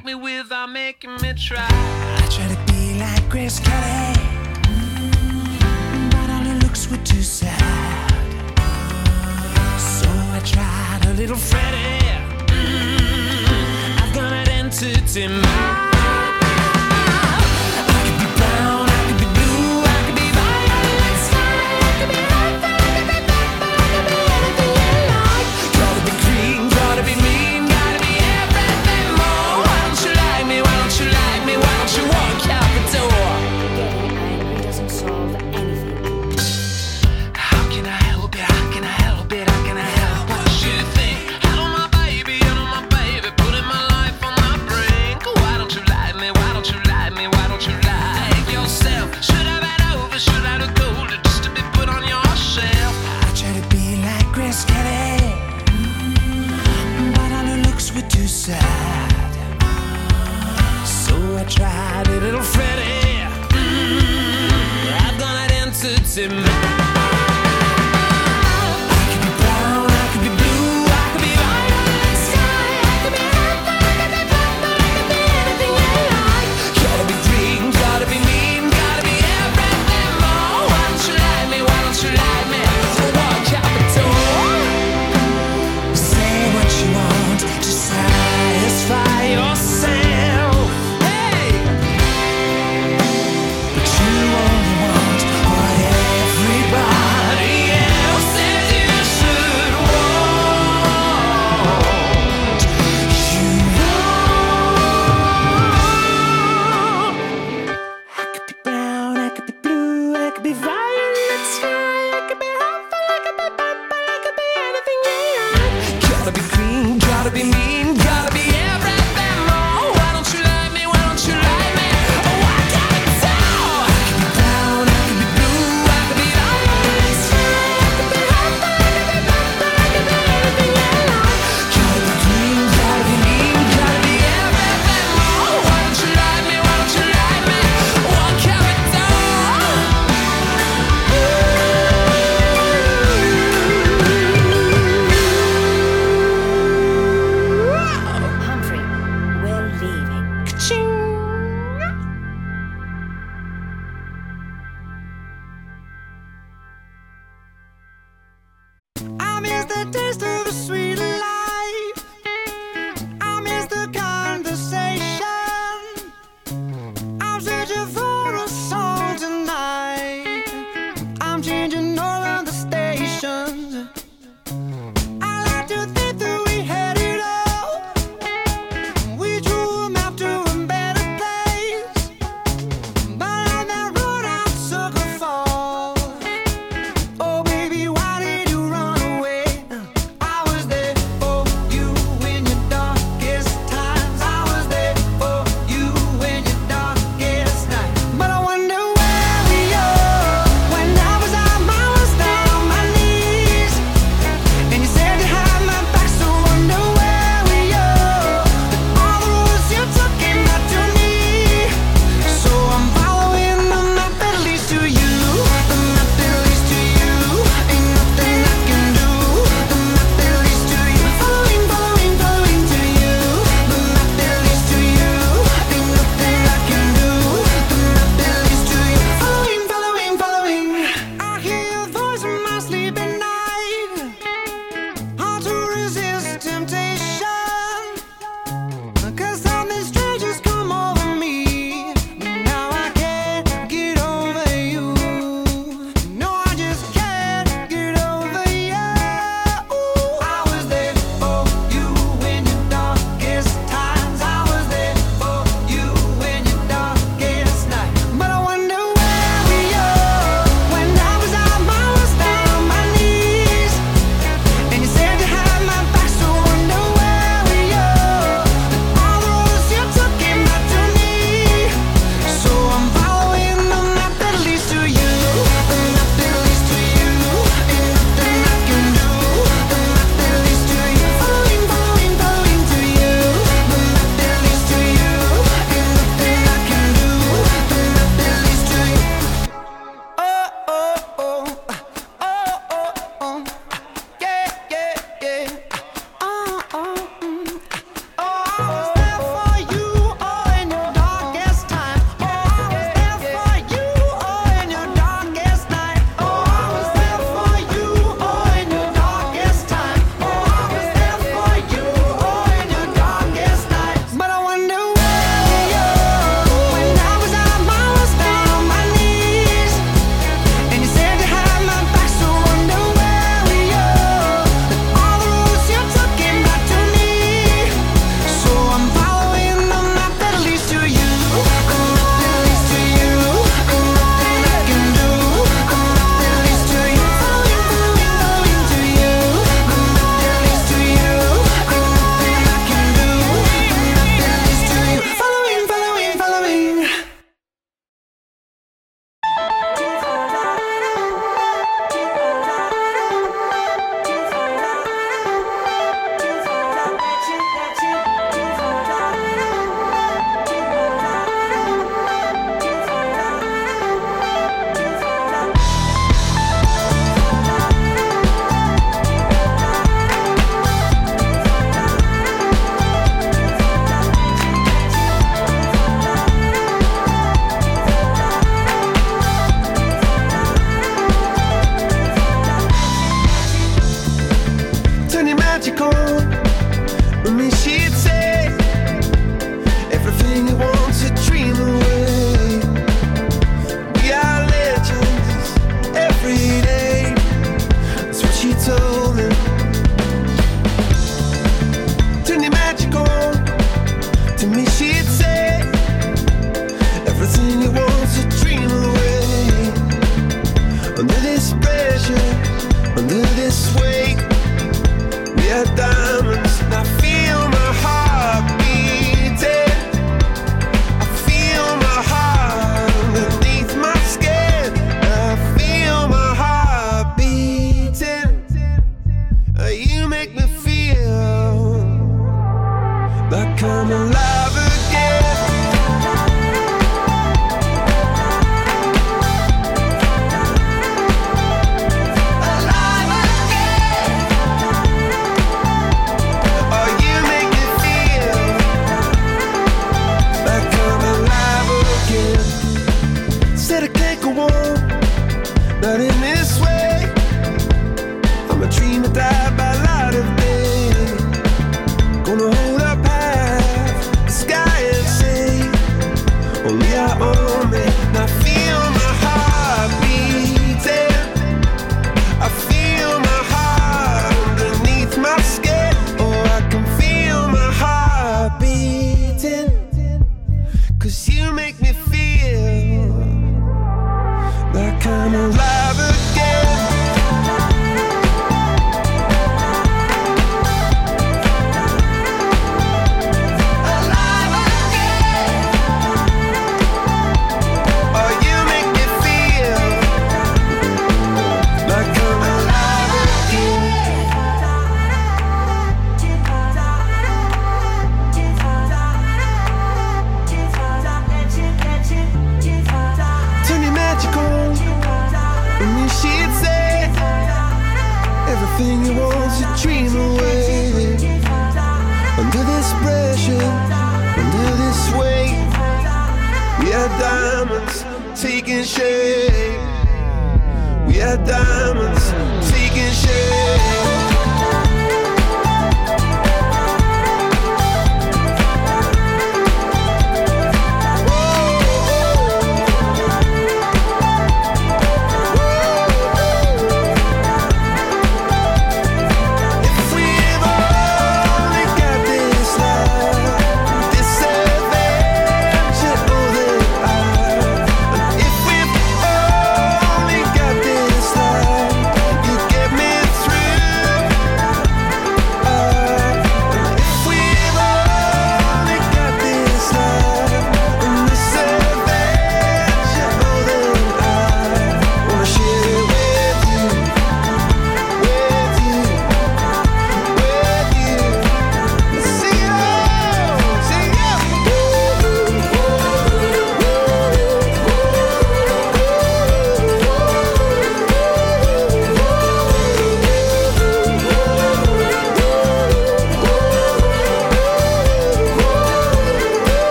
like me without making me try. I try to be like Grace Kelly, mm, but all her looks were too sad. So I tried a little Freddy. Mm, I've got an entity mind.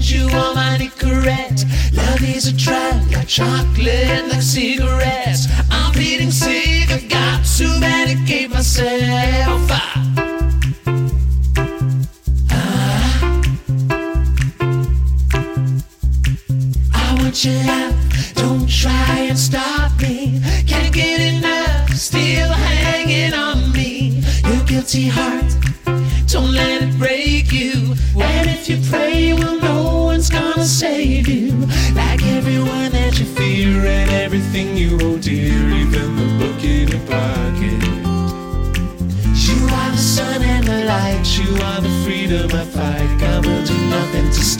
you are my Nicorette. Love is a trap, like chocolate, like cigarettes. I'm feeling sick, I've got to medicate myself. Ah. ah. you out. Don't try and stop me. Can't get enough, still hanging on me. Your guilty heart.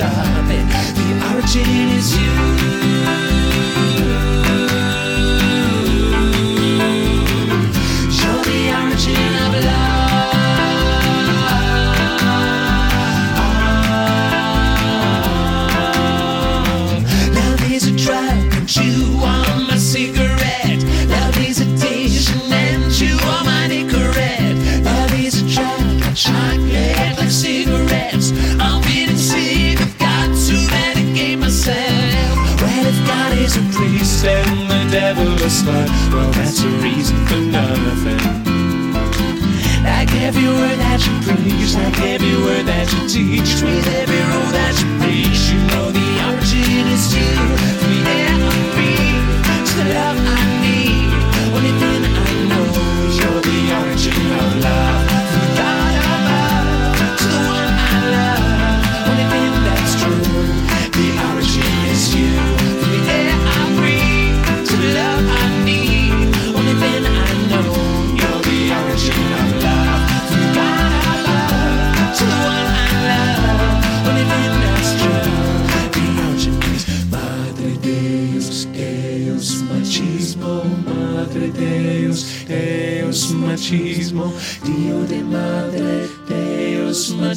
stop it. The origin is you. Well, that's a reason for nothing. Like every word that you preach, like every word that you teach, with every rule that you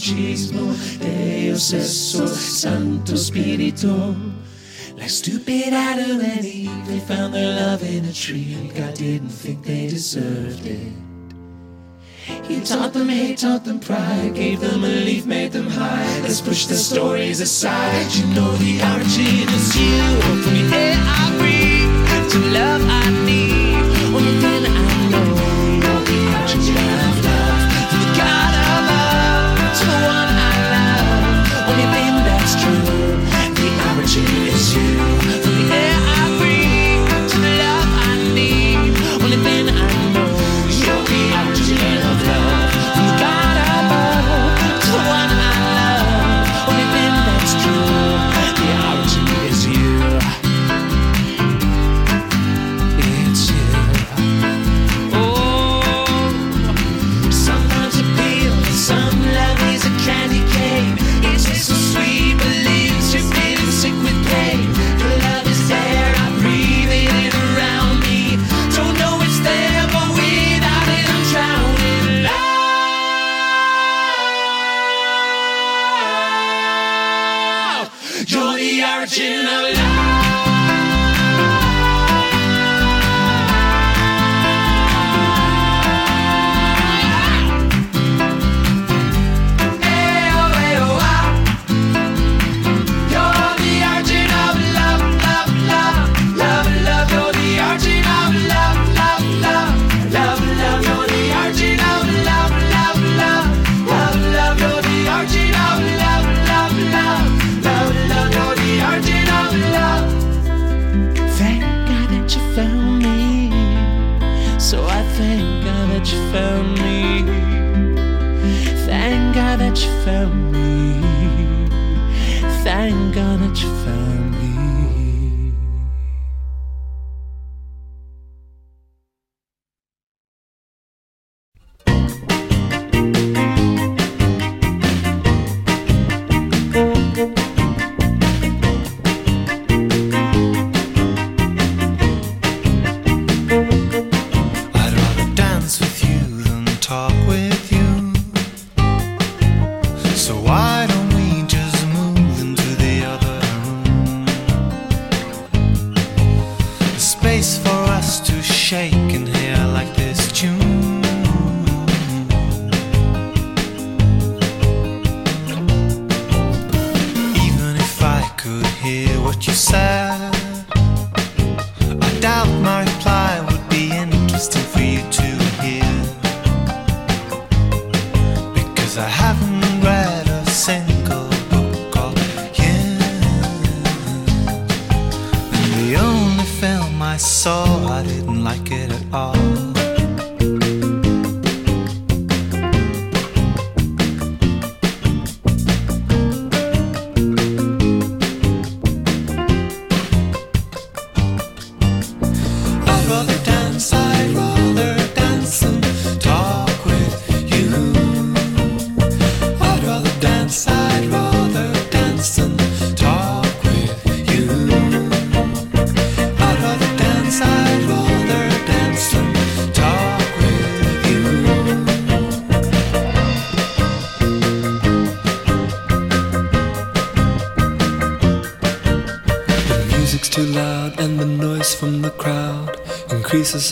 exorcismo, Deus eso, Santo Spirito. Like stupid Adam and Eve, they found their love in a tree, and God didn't think they deserved it. He taught them hate, taught them pride, gave them a leaf, made them high. Let's push the stories aside. You know the origin is you, from the air I breathe to love I need.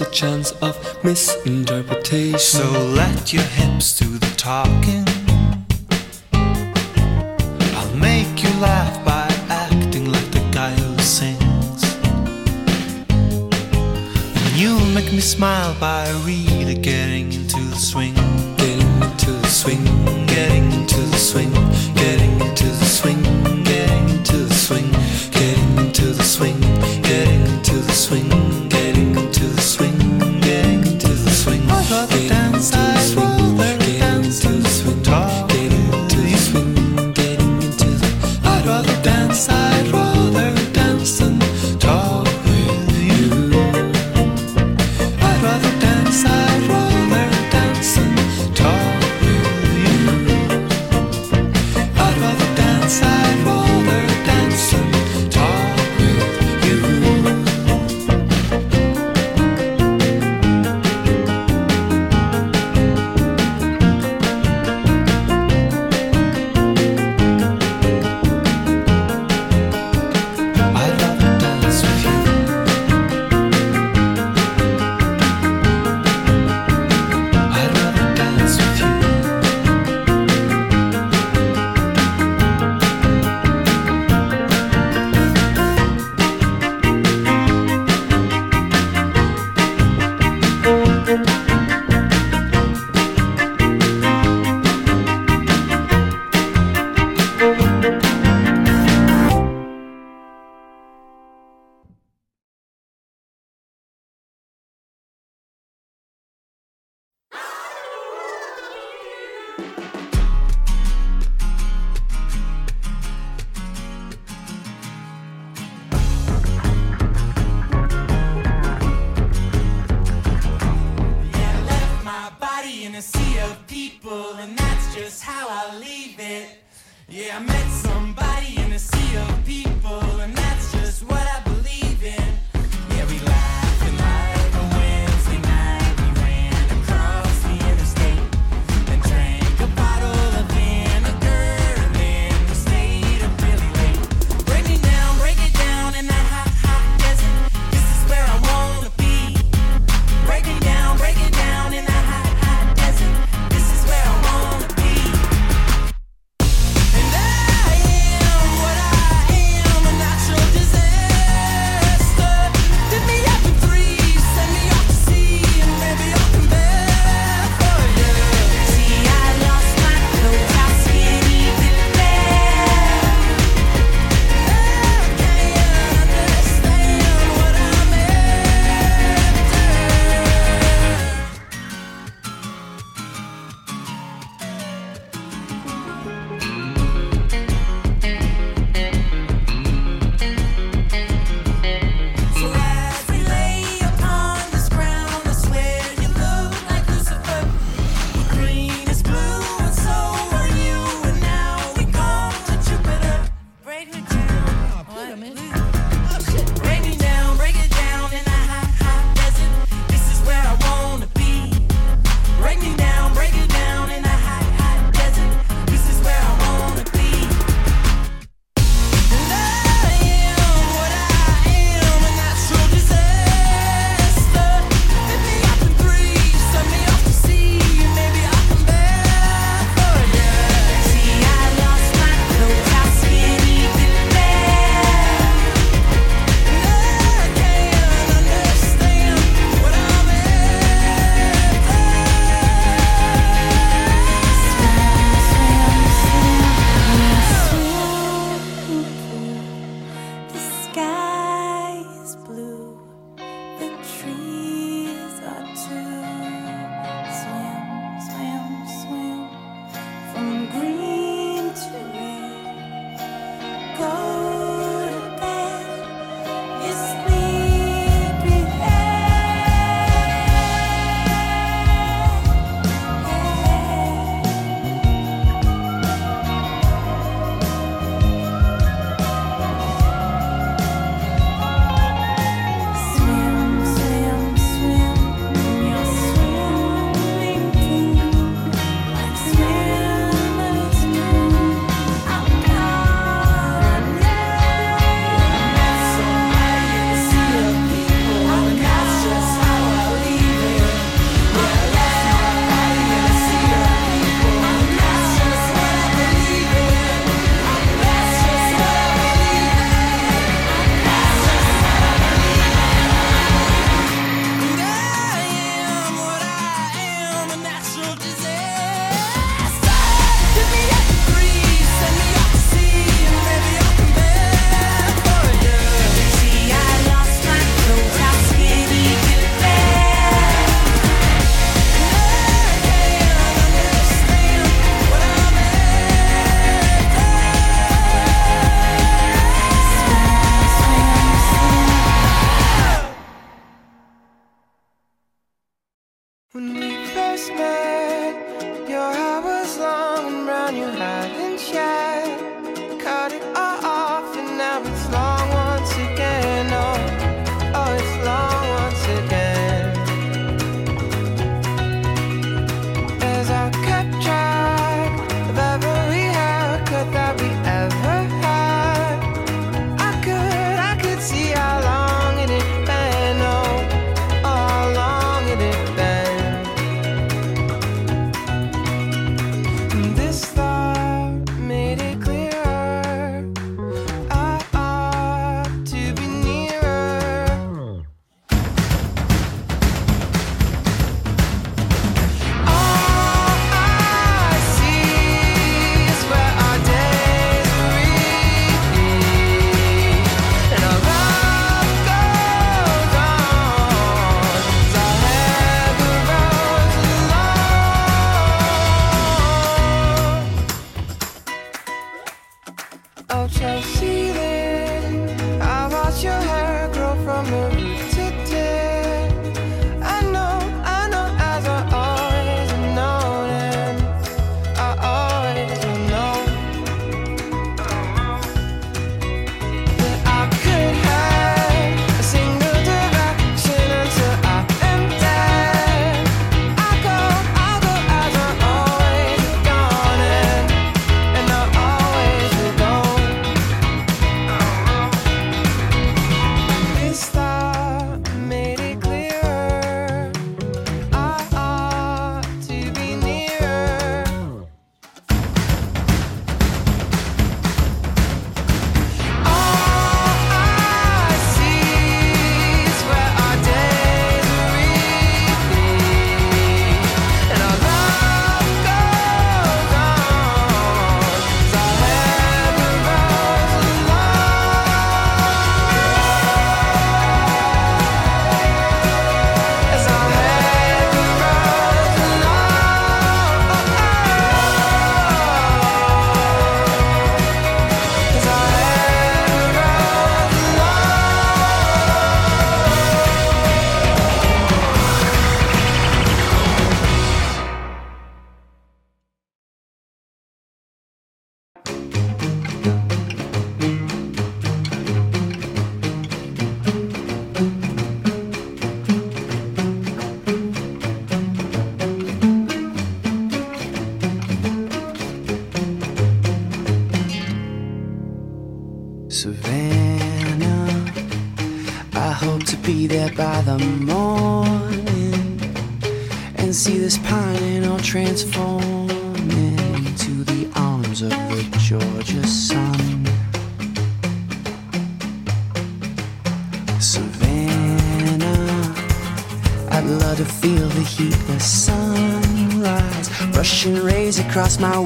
a chance of misinterpretation. So let your hips do the talking. I'll make you laugh by acting like the guy who sings. And you'll make me smile by reading.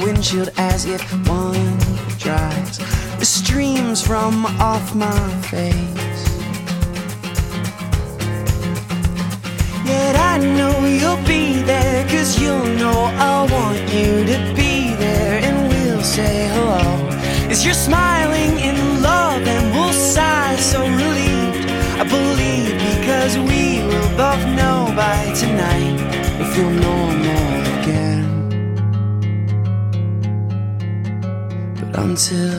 windshield as if one dries the streams from off my face. Yet I know you'll be there, cause you'll know I want you to be there, and we'll say hello. As you're smiling in love, and we'll sigh so relieved. I believe because we will both know by tonight if you'll know. until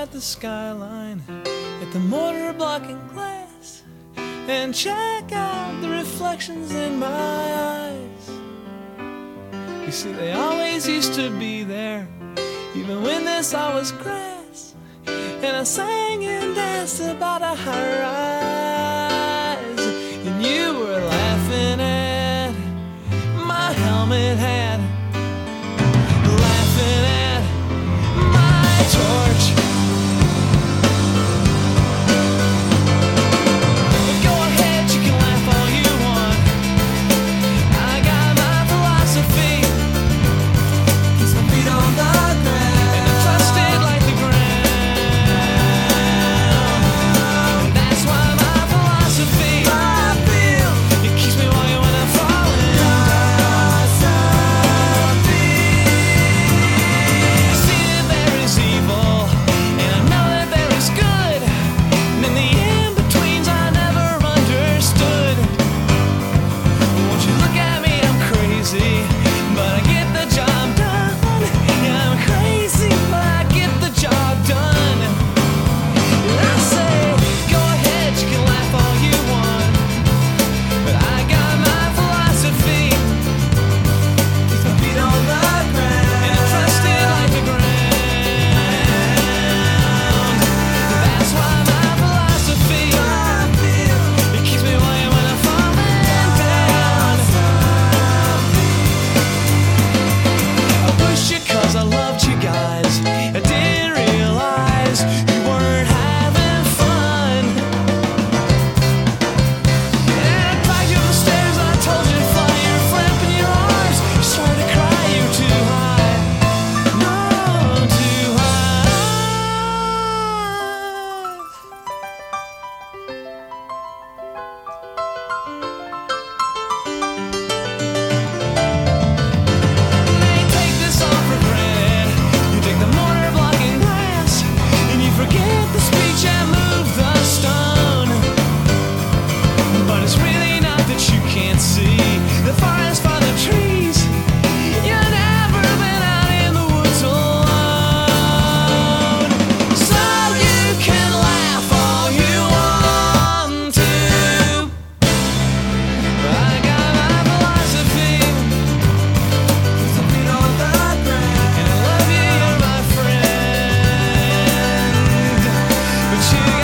at the skyline, at the mortar blocking glass, and check out the reflections in my eyes. You see, they always used to be there, even when this all was grass, and I sang and danced about a high rise, and you were laughing at my helmet hat. te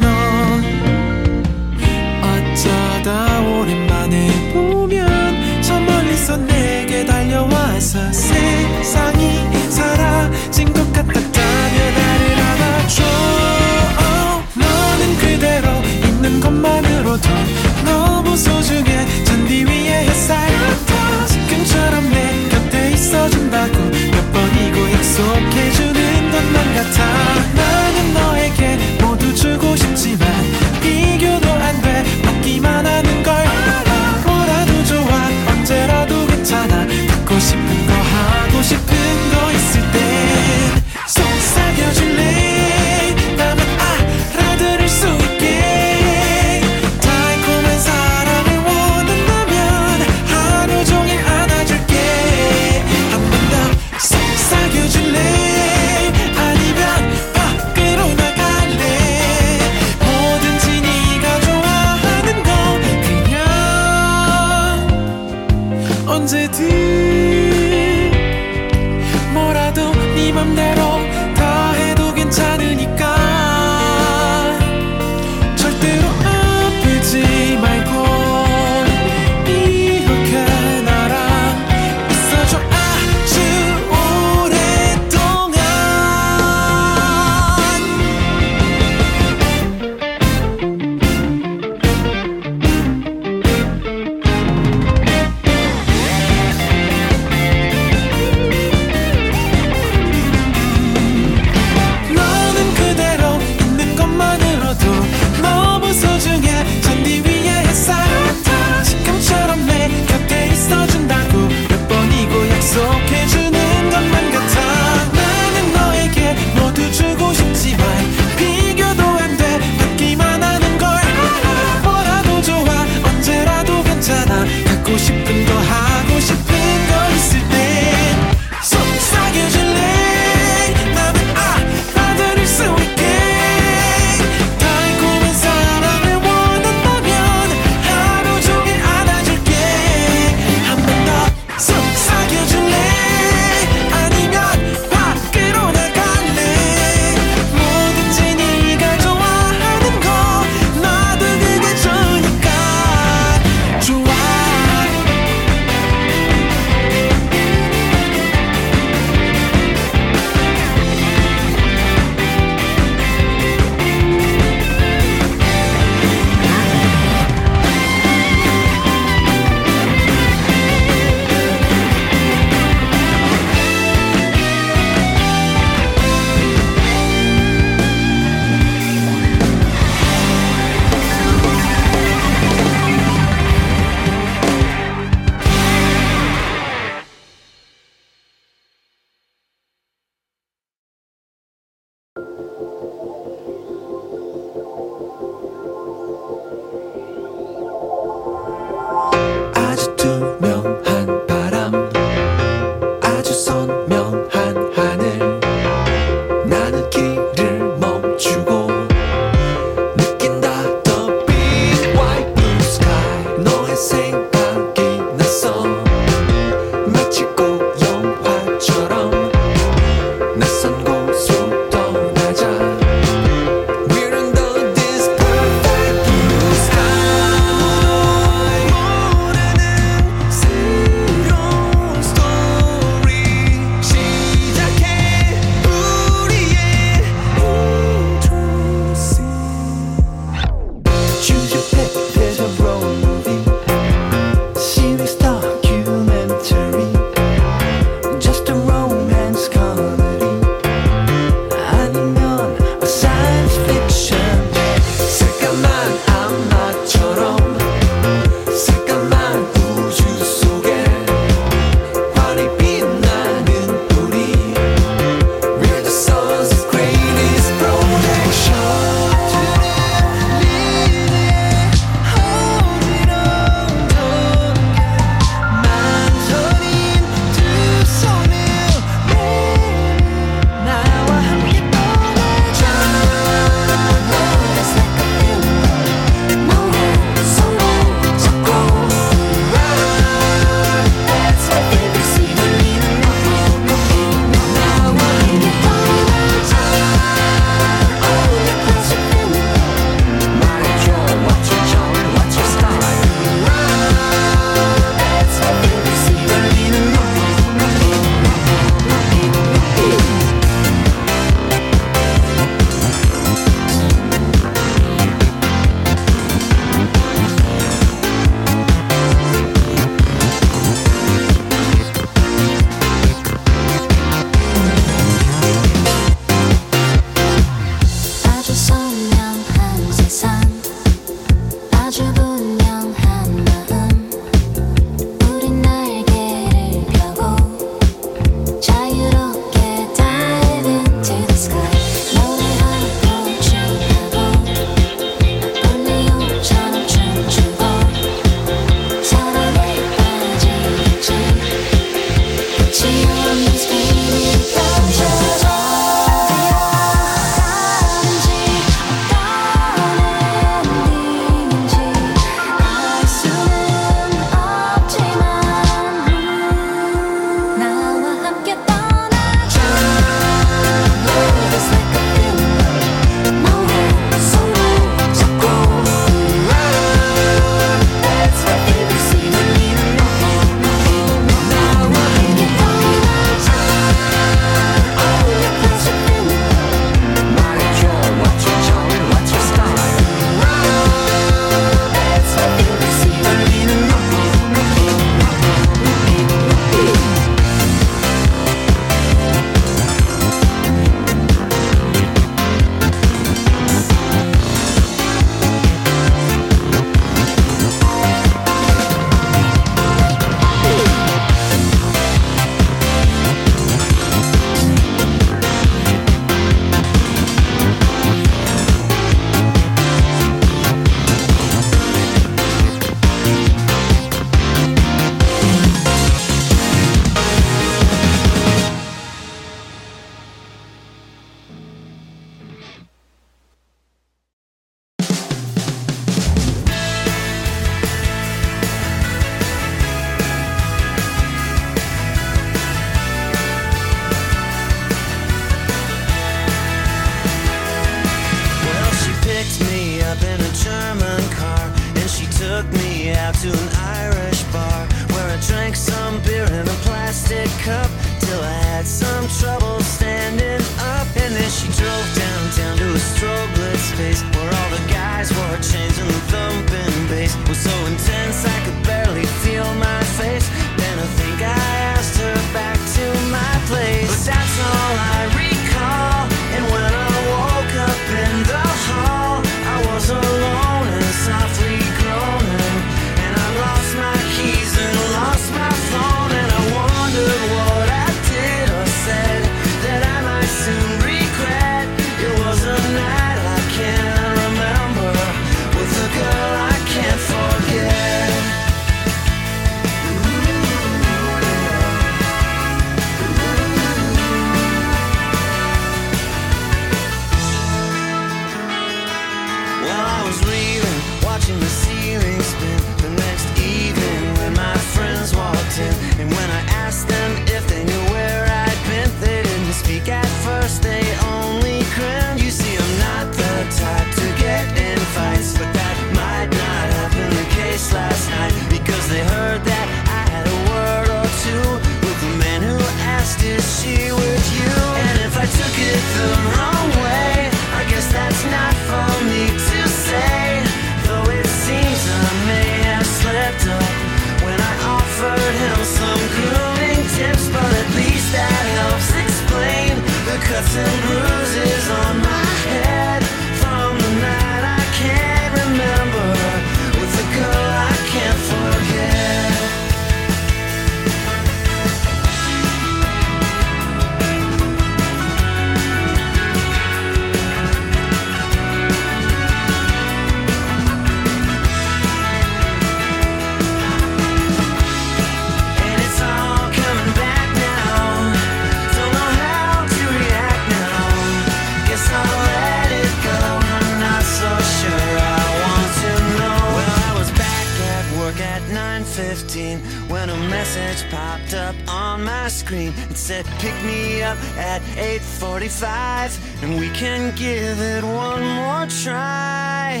message popped up on my screen. and said, pick me up at 8.45 and we can give it one more try.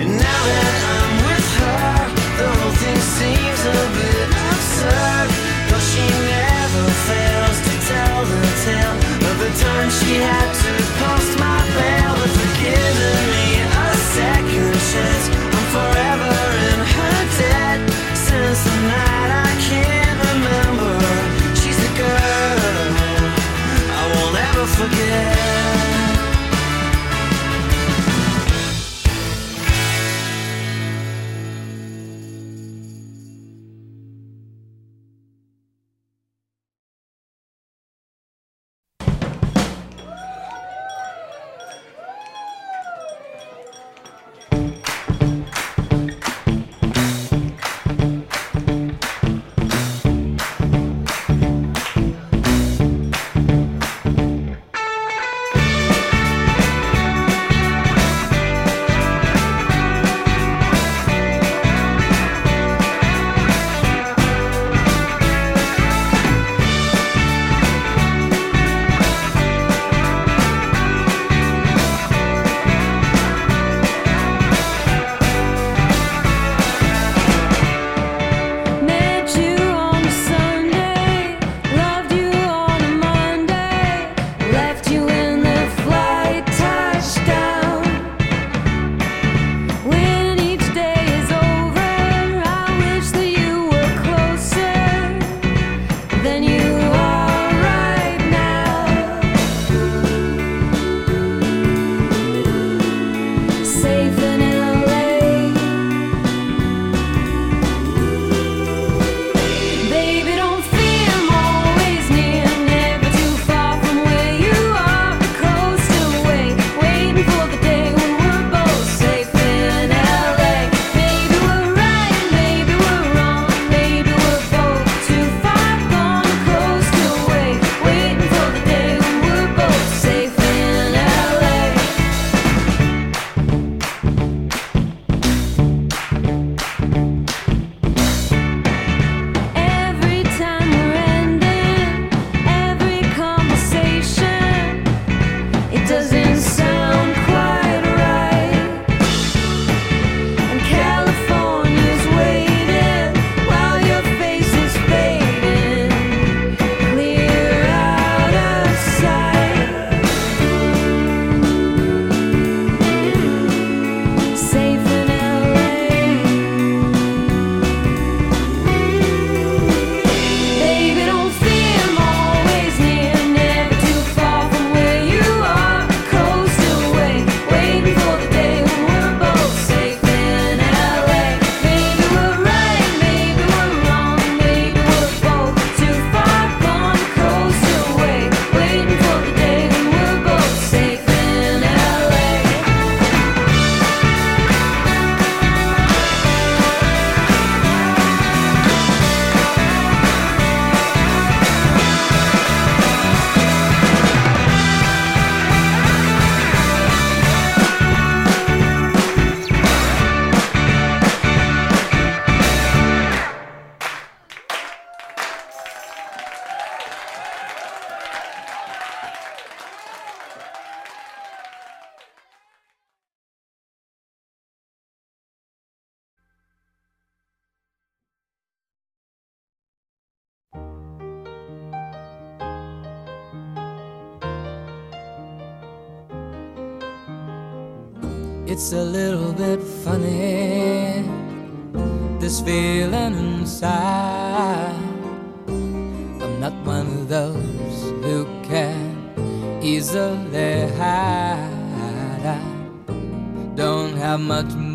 And now that I'm with her, the whole thing seems a bit absurd. Though she never fails to tell the tale of the time she had to post my bail. But for giving me a second chance, I'm forever in her debt forget.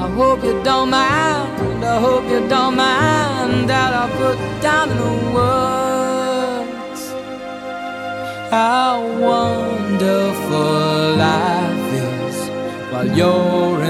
I hope you don't mind. I hope you don't mind that I put down in the words how wonderful life is while you're in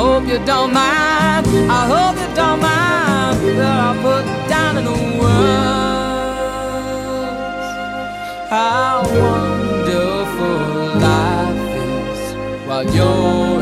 hope you don't mind. I hope you don't mind that I put down in words how wonderful life is while you're